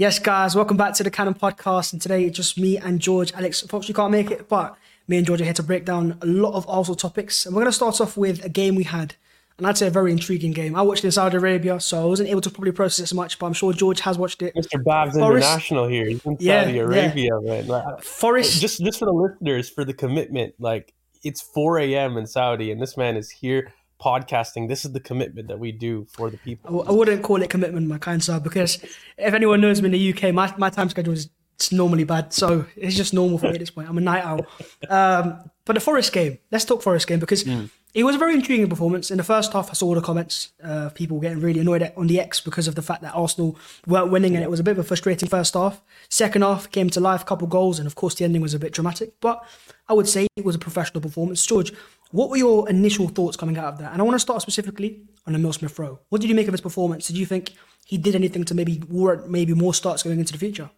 Yes, guys, welcome back to the Cannon Podcast. And today, it's just me and George. Alex, unfortunately, can't make it, but me and George are here to break down a lot of Arsenal topics. And we're going to start off with a game we had, and I'd say a very intriguing game. I watched it in Saudi Arabia, so I wasn't able to probably process it as much, but I'm sure George has watched it. Mr. Bhavs Forest, International here. He's in yeah, Saudi Arabia, yeah. man. Like, Forest. Just, just for the listeners, for the commitment, like it's 4 a.m. in Saudi, and this man is here podcasting. This is the commitment that we do for the people. I wouldn't call it commitment, my kind sir, because if anyone knows me in the UK, my, my time schedule is it's normally bad. So it's just normal for me at this point. I'm a night owl. Um, but the Forest game, let's talk Forest game because mm. it was a very intriguing performance. In the first half, I saw all the comments of people getting really annoyed at, on the X because of the fact that Arsenal weren't winning and it was a bit of a frustrating first half. Second half came to life, couple goals, and of course the ending was a bit dramatic. But I would say it was a professional performance. George, what were your initial thoughts coming out of that? And I want to start specifically on Emile Smith Rowe. What did you make of his performance? Did you think he did anything to maybe warrant maybe more starts going into the future?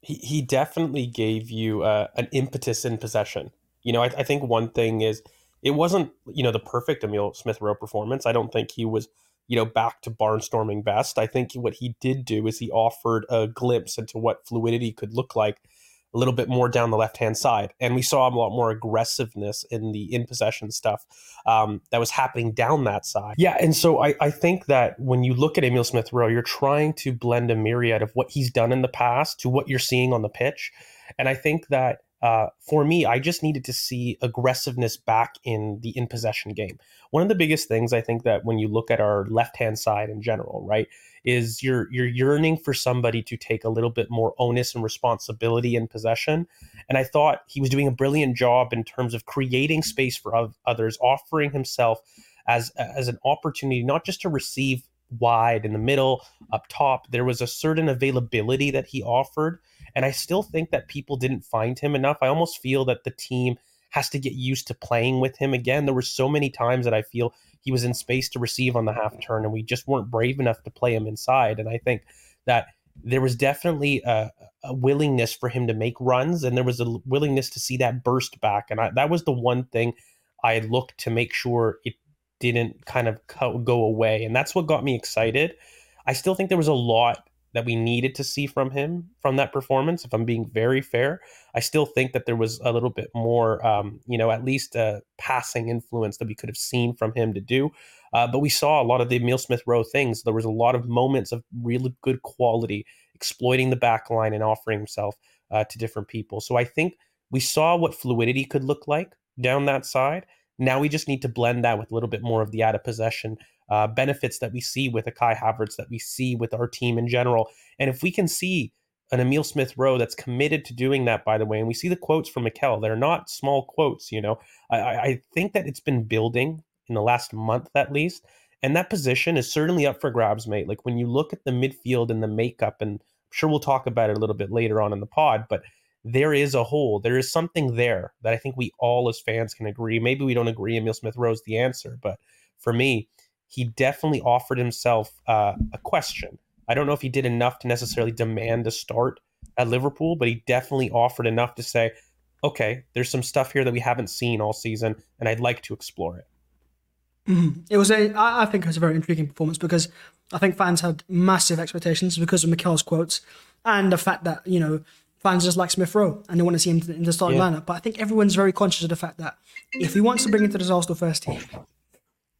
He, he definitely gave you uh, an impetus in possession. You know, I, I think one thing is it wasn't, you know, the perfect Emile Smith Rowe performance. I don't think he was, you know, back to barnstorming best. I think what he did do is he offered a glimpse into what fluidity could look like a little bit more down the left hand side. And we saw a lot more aggressiveness in the in possession stuff um, that was happening down that side. Yeah. And so I, I think that when you look at Emile Smith Rowe, you're trying to blend a myriad of what he's done in the past to what you're seeing on the pitch. And I think that uh, for me, I just needed to see aggressiveness back in the in possession game. One of the biggest things I think that when you look at our left hand side in general, right, is you're you're yearning for somebody to take a little bit more onus and responsibility in possession. And I thought he was doing a brilliant job in terms of creating space for others, offering himself as as an opportunity not just to receive wide in the middle, up top. There was a certain availability that he offered and I still think that people didn't find him enough. I almost feel that the team has to get used to playing with him again. There were so many times that I feel he was in space to receive on the half turn, and we just weren't brave enough to play him inside. And I think that there was definitely a, a willingness for him to make runs, and there was a willingness to see that burst back. And I, that was the one thing I looked to make sure it didn't kind of go away. And that's what got me excited. I still think there was a lot that we needed to see from him from that performance. If I'm being very fair, I still think that there was a little bit more, um, you know, at least a passing influence that we could have seen from him to do. Uh, but we saw a lot of the Emile Smith Rowe things. There was a lot of moments of really good quality, exploiting the back line and offering himself uh, to different people. So I think we saw what fluidity could look like down that side. Now we just need to blend that with a little bit more of the out of possession uh, benefits that we see with a Kai Havertz, that we see with our team in general. And if we can see an Emile Smith Rowe that's committed to doing that, by the way, and we see the quotes from Mikel, they're not small quotes, you know. I, I think that it's been building in the last month at least. And that position is certainly up for grabs, mate. Like when you look at the midfield and the makeup, and I'm sure we'll talk about it a little bit later on in the pod, but there is a hole. There is something there that I think we all as fans can agree. Maybe we don't agree Emile Smith Rowe's the answer, but for me, he definitely offered himself uh, a question. I don't know if he did enough to necessarily demand a start at Liverpool, but he definitely offered enough to say, okay, there's some stuff here that we haven't seen all season, and I'd like to explore it. Mm-hmm. It was a, I think it was a very intriguing performance because I think fans had massive expectations because of Mikel's quotes and the fact that, you know, fans just like Smith Rowe and they want to see him in the starting yeah. lineup. But I think everyone's very conscious of the fact that if he wants to bring him to the Arsenal first team,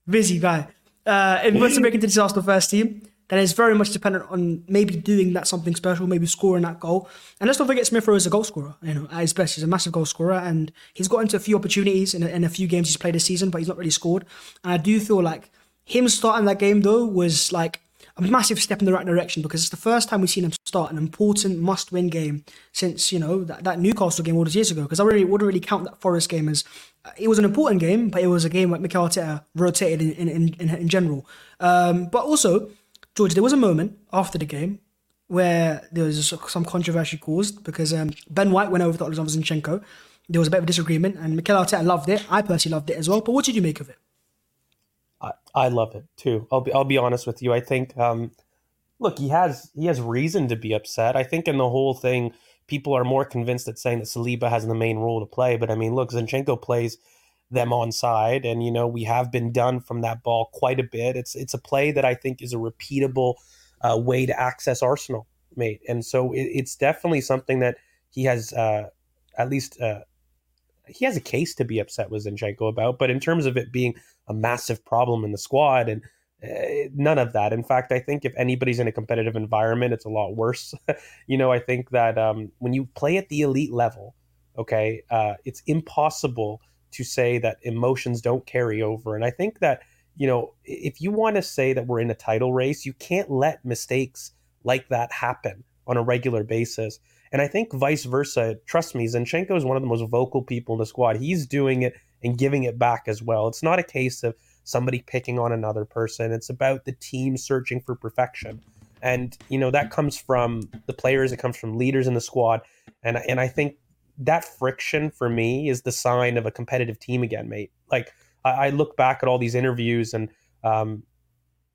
busy guy, uh, if he wants to break into this Arsenal first team, then it's very much dependent on maybe doing that something special, maybe scoring that goal. And let's not forget Smith Rowe is a goal scorer. You know, at his best, he's a massive goal scorer, and he's got into a few opportunities in a, in a few games he's played this season, but he's not really scored. And I do feel like him starting that game though was like a massive step in the right direction because it's the first time we've seen him start an important must-win game since you know that, that Newcastle game all those years ago. Because I really wouldn't really count that Forest game as uh, it was an important game, but it was a game where Mikel Arteta rotated in in, in, in general. Um, but also, George, there was a moment after the game where there was some controversy caused because um, Ben White went over to Alexander Zinchenko. There was a bit of a disagreement, and Mikel Arteta loved it. I personally loved it as well. But what did you make of it? I, love it too. I'll be I'll be honest with you. I think um, look, he has he has reason to be upset. I think in the whole thing, people are more convinced that saying that Saliba has the main role to play. But I mean, look, Zinchenko plays them on side, and you know we have been done from that ball quite a bit. It's it's a play that I think is a repeatable uh, way to access Arsenal, mate. And so it, it's definitely something that he has uh, at least uh, he has a case to be upset with Zinchenko about. But in terms of it being a massive problem in the squad and uh, none of that. In fact, I think if anybody's in a competitive environment, it's a lot worse. you know, I think that um, when you play at the elite level, okay, uh, it's impossible to say that emotions don't carry over. And I think that, you know, if you want to say that we're in a title race, you can't let mistakes like that happen on a regular basis. And I think vice versa. Trust me, Zinchenko is one of the most vocal people in the squad. He's doing it and giving it back as well. It's not a case of somebody picking on another person. It's about the team searching for perfection. And, you know, that comes from the players, it comes from leaders in the squad. And, and I think that friction for me is the sign of a competitive team again, mate. Like, I, I look back at all these interviews and, um,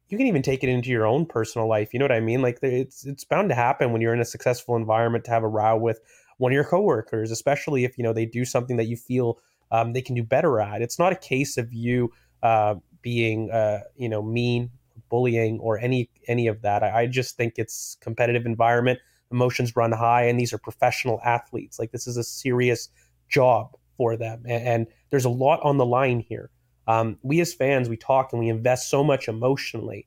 you can even take it into your own personal life. You know what I mean? Like it's it's bound to happen when you're in a successful environment to have a row with one of your coworkers, especially if you know they do something that you feel um, they can do better at. It's not a case of you uh, being uh, you know mean, bullying, or any any of that. I, I just think it's competitive environment. Emotions run high, and these are professional athletes. Like this is a serious job for them, and, and there's a lot on the line here. Um, we as fans, we talk and we invest so much emotionally,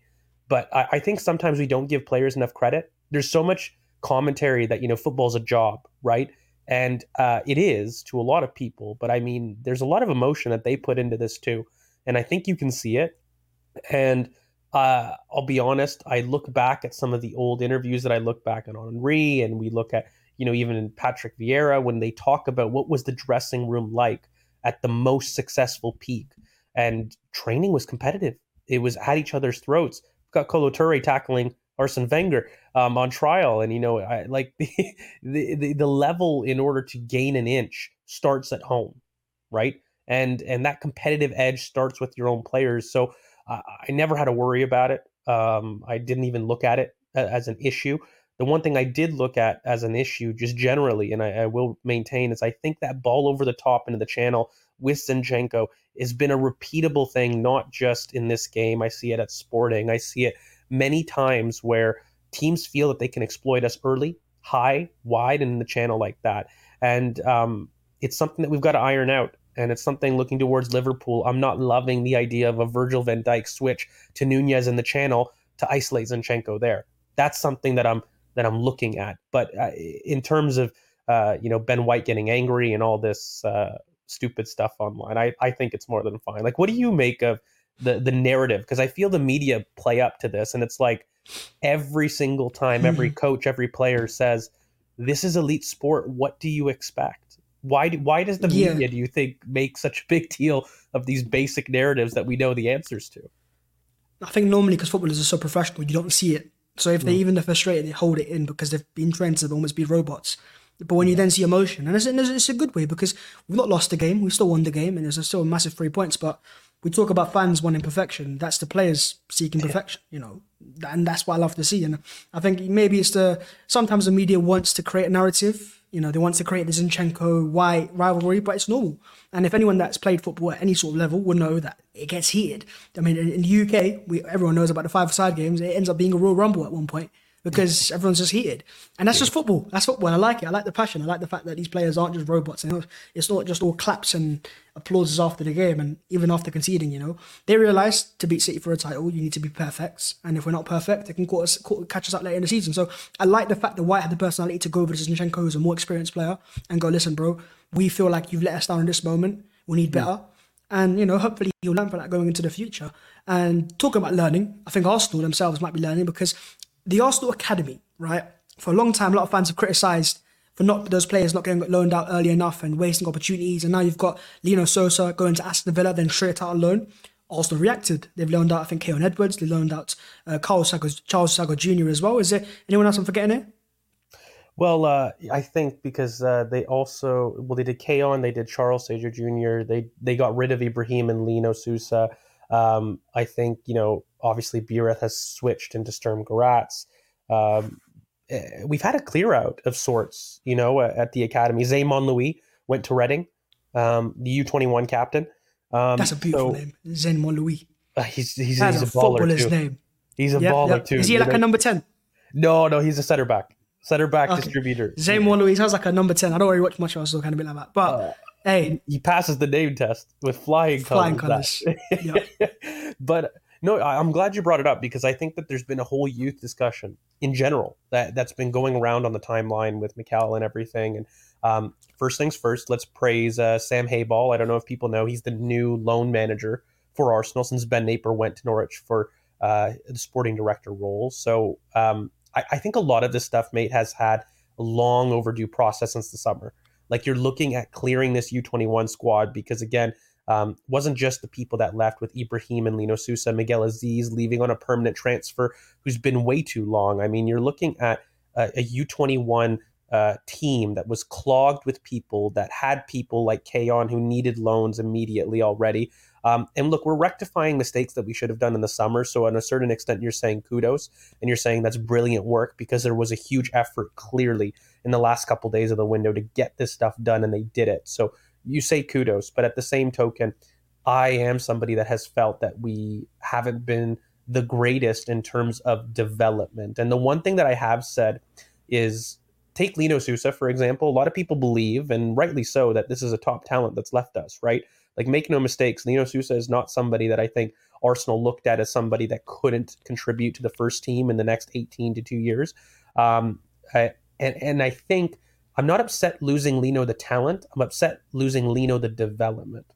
but I, I think sometimes we don't give players enough credit. There's so much commentary that you know football's a job, right? And uh, it is to a lot of people, but I mean, there's a lot of emotion that they put into this too and I think you can see it. And uh, I'll be honest, I look back at some of the old interviews that I look back on Henry and we look at you know even in Patrick Vieira when they talk about what was the dressing room like at the most successful peak, and training was competitive. It was at each other's throats. We've got Kolo Touré tackling Arsene Wenger um, on trial, and you know, I, like the, the the level in order to gain an inch starts at home, right? and and that competitive edge starts with your own players. So uh, I never had to worry about it. Um, I didn't even look at it as an issue. The one thing I did look at as an issue, just generally, and I, I will maintain, is I think that ball over the top into the channel with Zinchenko has been a repeatable thing, not just in this game. I see it at Sporting. I see it many times where teams feel that they can exploit us early, high, wide, and in the channel like that. And um, it's something that we've got to iron out and it's something looking towards Liverpool. I'm not loving the idea of a Virgil van Dijk switch to Nunez in the channel to isolate Zinchenko there. That's something that I'm that I'm looking at. But uh, in terms of uh, you know Ben White getting angry and all this uh, stupid stuff online, I, I think it's more than fine. Like, what do you make of the the narrative? Because I feel the media play up to this, and it's like every single time, every coach, every player says, "This is elite sport. What do you expect?" why do, why does the media yeah. do you think make such a big deal of these basic narratives that we know the answers to i think normally because footballers are so professional you don't see it so if they mm. even are frustrated they hold it in because they've been trained to almost be robots but when you then see emotion and it's, it's a good way because we've not lost the game we still won the game and there's still a massive three points but we talk about fans wanting perfection. That's the players seeking perfection, you know, and that's what I love to see. And I think maybe it's the sometimes the media wants to create a narrative you know, they want to create the Zinchenko White rivalry, but it's normal. And if anyone that's played football at any sort of level would know that it gets heated. I mean, in, the UK, we everyone knows about the five-side games. It ends up being a Royal Rumble at one point because everyone's just heated. And that's just football. That's football. I like it. I like the passion. I like the fact that these players aren't just robots. And it's not just all claps and applauses after the game and even after conceding, you know. They realise to beat City for a title, you need to be perfect. And if we're not perfect, they can caught us, caught, catch us up later in the season. So I like the fact that White had the personality to go over to Zinchenko, who's a more experienced player, and go, listen, bro, we feel like you've let us down in this moment. We need better. And, you know, hopefully you'll learn from that going into the future. And talking about learning, I think Arsenal themselves might be learning because the Arsenal Academy, right? For a long time, a lot of fans have criticised for not those players not getting loaned out early enough and wasting opportunities. And now you've got Lino Sousa going to Aston Villa, then straight out on loan. Arsenal reacted. They've loaned out, I think, Khayon Edwards. They loaned out uh, Carlos Sagoe, Charles Sagoe Jr. as well. Is there anyone else I'm forgetting here? Well, uh, I think because uh, they also well they did Khayon, they did Charles Sagoe Jr. They they got rid of Ibrahim and Lino Sousa. Um, I think you know obviously Biereth has switched into Sturm Graz. Um, eh, we've had a clear out of sorts, you know, at the academy. Zane Monlouis went to Reading, um, the U twenty one captain. Um, That's a beautiful so, name, Zane Monlouis. Uh, he's he's, he's a, a baller too. Name. He's a yep, baller yep. too. Is he like know? a number ten? No, no, he's a center back center back okay. distributor. Zane Monlouis has like a number 10. I don't really watch much of so kind of bit like that. But uh, hey. He passes the name test with flying flying colors. but no, I'm glad you brought it up because I think that there's been a whole youth discussion in general that, that's been going around on the timeline with Mikel and everything. And um, first things first, let's praise uh, Sam Hayball. I don't know if people know he's the new loan manager for Arsenal since Ben Knapper went to Norwich for uh, the sporting director role. So um, I, I think a lot of this stuff, mate, has had a long overdue process since the summer. Like you're looking at clearing this U21 squad because again, um, wasn't just the people that left with Ibrahim and Lino Sousa, Miguel Azeez leaving on a permanent transfer who's been way too long. I mean, you're looking at a a U21 uh, team that was clogged with people that had people like Khayon who needed loans immediately already. Um, and look, we're rectifying mistakes that we should have done in the summer. So, on a certain extent, you're saying kudos and you're saying that's brilliant work because there was a huge effort clearly in the last couple days of the window to get this stuff done and they did it. So, you say kudos, but at the same token, I am somebody that has felt that we haven't been the greatest in terms of development. And the one thing that I have said is take Lino Sousa, for example. A lot of people believe, and rightly so, that this is a top talent that's left us, right? Like, make no mistakes, Lino Sousa is not somebody that I think Arsenal looked at as somebody that couldn't contribute to the first team in the next 18 to two years. Um, I, and, and I think I'm not upset losing Lino the talent. I'm upset losing Lino the development.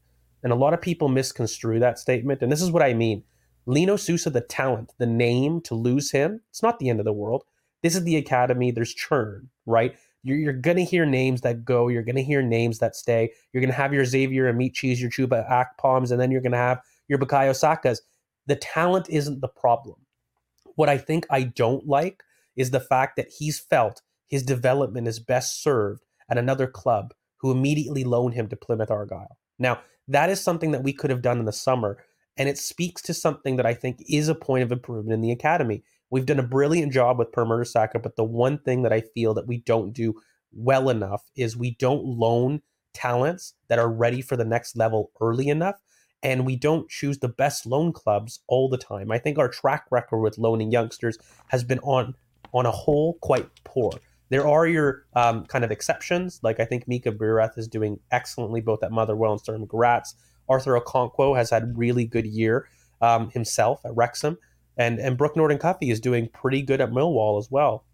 And a lot of people misconstrue that statement. And this is what I mean. Lino Sousa, the talent, the name, to lose him, it's not the end of the world. This is the academy. There's churn, right? you're, you're going to hear names that go. You're going to hear names that stay. You're going to have your Xavier Amaechis, your Chuba Akpoms, and then you're going to have your Bukayo Sakas. The talent isn't the problem. What I think I don't like is the fact that he's felt his development is best served at another club who immediately loaned him to Plymouth Argyle. Now, that is something that we could have done in the summer, and it speaks to something that I think is a point of improvement in the academy. We've done a brilliant job with Per Mertesacker, but the one thing that I feel that we don't do well enough is we don't loan talents that are ready for the next level early enough and we don't choose the best loan clubs all the time. I think our track record with loaning youngsters has been on on a whole quite poor. There are your um, kind of exceptions, like I think Mika Biereth is doing excellently both at Motherwell and Sturm Graz. Arthur Okonkwo has had a really good year um, himself at Wrexham and and Brooke Norton Cuffy is doing pretty good at Millwall as well.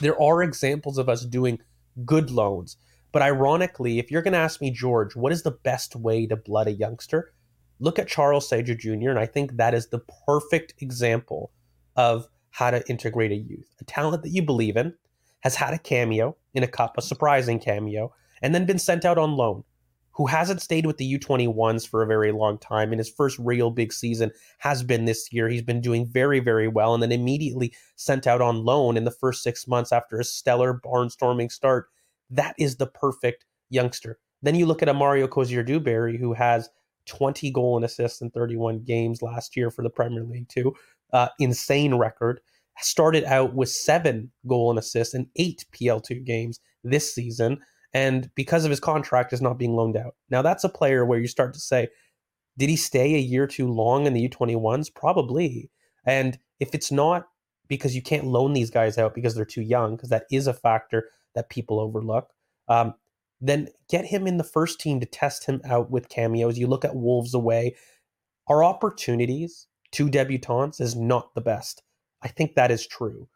There are examples of us doing good loans, but ironically, if you're going to ask me, George, what is the best way to blood a youngster? Look at Charles Sagoe Jr., and I think that is the perfect example of how to integrate a youth, a talent that you believe in, has had a cameo in a cup, a surprising cameo, and then been sent out on loan who hasn't stayed with the U21s for a very long time. And his first real big season has been this year. He's been doing very, very well, and then immediately sent out on loan in the first six months after a stellar barnstorming start. That is the perfect youngster. Then you look at a Mario Cozier-Duberry who has 20 goal and assists in 31 games last year for the Premier League, too. Uh, insane record. Started out with seven goal and assists in eight PL2 games this season and because of his contract is not being loaned out. Now that's a player where you start to say, did he stay a year too long in the U21s? Probably. And if it's not because you can't loan these guys out because they're too young, because that is a factor that people overlook, um, then get him in the first team to test him out with cameos. You look at Wolves away. Our opportunities to debutants is not the best. I think that is true.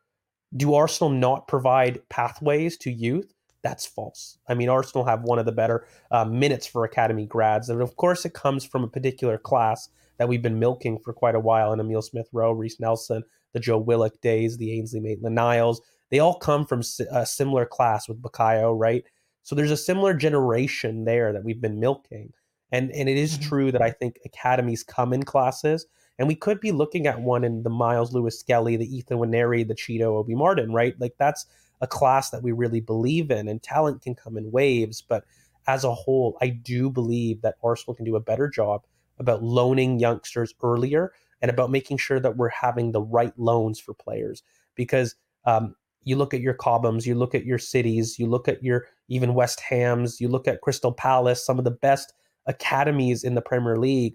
Do Arsenal not provide pathways to youth? That's false. I mean, Arsenal have one of the better uh, minutes for academy grads. And of course, it comes from a particular class that we've been milking for quite a while in Emile Smith Rowe, Reiss Nelson, the Joe Willock days, the Ainsley Maitland Niles. They all come from a similar class with Bukayo, right? So there's a similar generation there that we've been milking. And and it is Mhm. true that I think academies come in classes, and we could be looking at one in the Myles Lewis Skelly, the Ethan Nwaneri, the Chido Obi Martin, right? Like that's a class that we really believe in, and talent can come in waves. But as a whole, I do believe that Arsenal can do a better job about loaning youngsters earlier and about making sure that we're having the right loans for players. Because um, you look at your Cobhams, you look at your cities, you look at your even West Hams, you look at Crystal Palace, some of the best academies in the Premier League.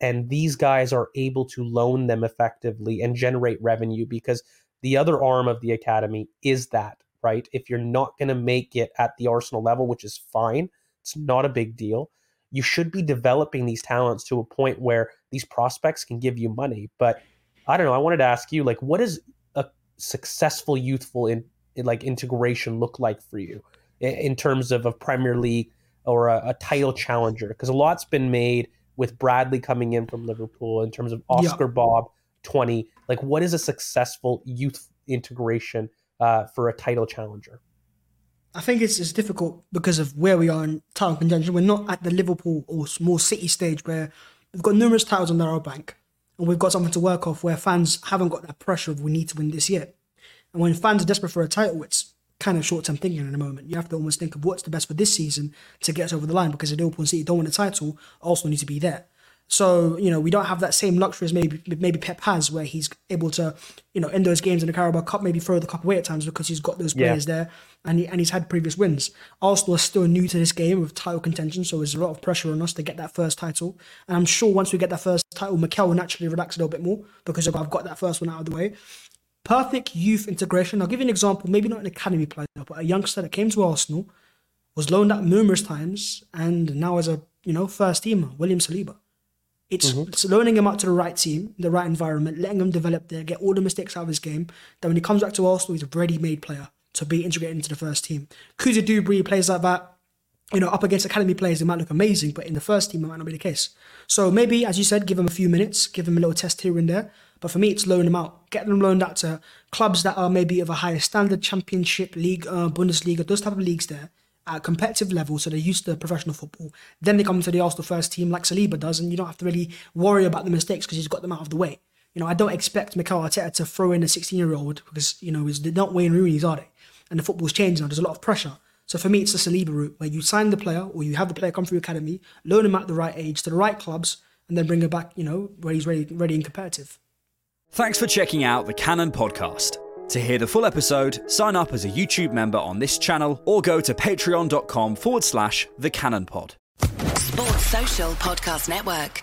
And these guys are able to loan them effectively and generate revenue because the other arm of the academy is that, right? If you're not going to make it at the Arsenal level, which is fine, it's not a big deal. You should be developing these talents to a point where these prospects can give you money. But I don't know. I wanted to ask you, like, what does a successful youthful in, in like integration look like for you in, in terms of a Premier League or a, a title challenger? Because a lot's been made with Bradley coming in from Liverpool in terms of Yeah. Oscar Bobb twenty. Like, what is a successful youth integration uh, for a title challenger? I think it's, it's difficult because of where we are in title contention. We're not at the Liverpool or more City stage where we've got numerous titles under our bank and we've got something to work off where fans haven't got that pressure of we need to win this year. And when fans are desperate for a title, it's kind of short term thinking in a moment. You have to almost think of what's the best for this season to get us over the line because if Liverpool and City don't win a title, Arsenal need to be there. So, you know, we don't have that same luxury as maybe maybe Pep has where he's able to, you know, in those games in the Carabao Cup, maybe throw the cup away at times because he's got those Yeah. players there and, he, and he's had previous wins. Arsenal are still new to this game with title contention, so there's a lot of pressure on us to get that first title. And I'm sure once we get that first title, Mikel will naturally relax a little bit more because I've got that first one out of the way. Perfect youth integration. I'll give you an example, maybe not an academy player, but a youngster that came to Arsenal, was loaned out numerous times, and now as a you know first teamer, William Saliba. It's, mm-hmm. it's loaning him out to the right team, the right environment, letting him develop there, get all the mistakes out of his game. Then when he comes back to Arsenal, he's a ready-made player to be integrated into the first team. Cozier-Duberry plays like that. You know, up against academy players, it might look amazing, but in the first team, it might not be the case. So maybe, as you said, give him a few minutes, give him a little test here and there. But for me, it's loan them out, get them loaned out to clubs that are maybe of a higher standard, Championship League, uh, Bundesliga, those type of leagues there at competitive level, so they're used to professional football. Then they come to the Arsenal first team like Saliba does, and you don't have to really worry about the mistakes because he's got them out of the way. You know, I don't expect Mikel Arteta to throw in a 16 year old because, you know, they're not Wayne Rooney's, are they? And the football's changing now, there's a lot of pressure. So for me, it's the Saliba route where you sign the player or you have the player come through academy, loan him at the right age to the right clubs, and then bring him back, you know, where he's ready, ready and competitive. Thanks for checking out the Cannon podcast. To hear the full episode, sign up as a YouTube member on this channel or go to patreon.com forward slash the Cannon Pod. Sports Social Podcast Network.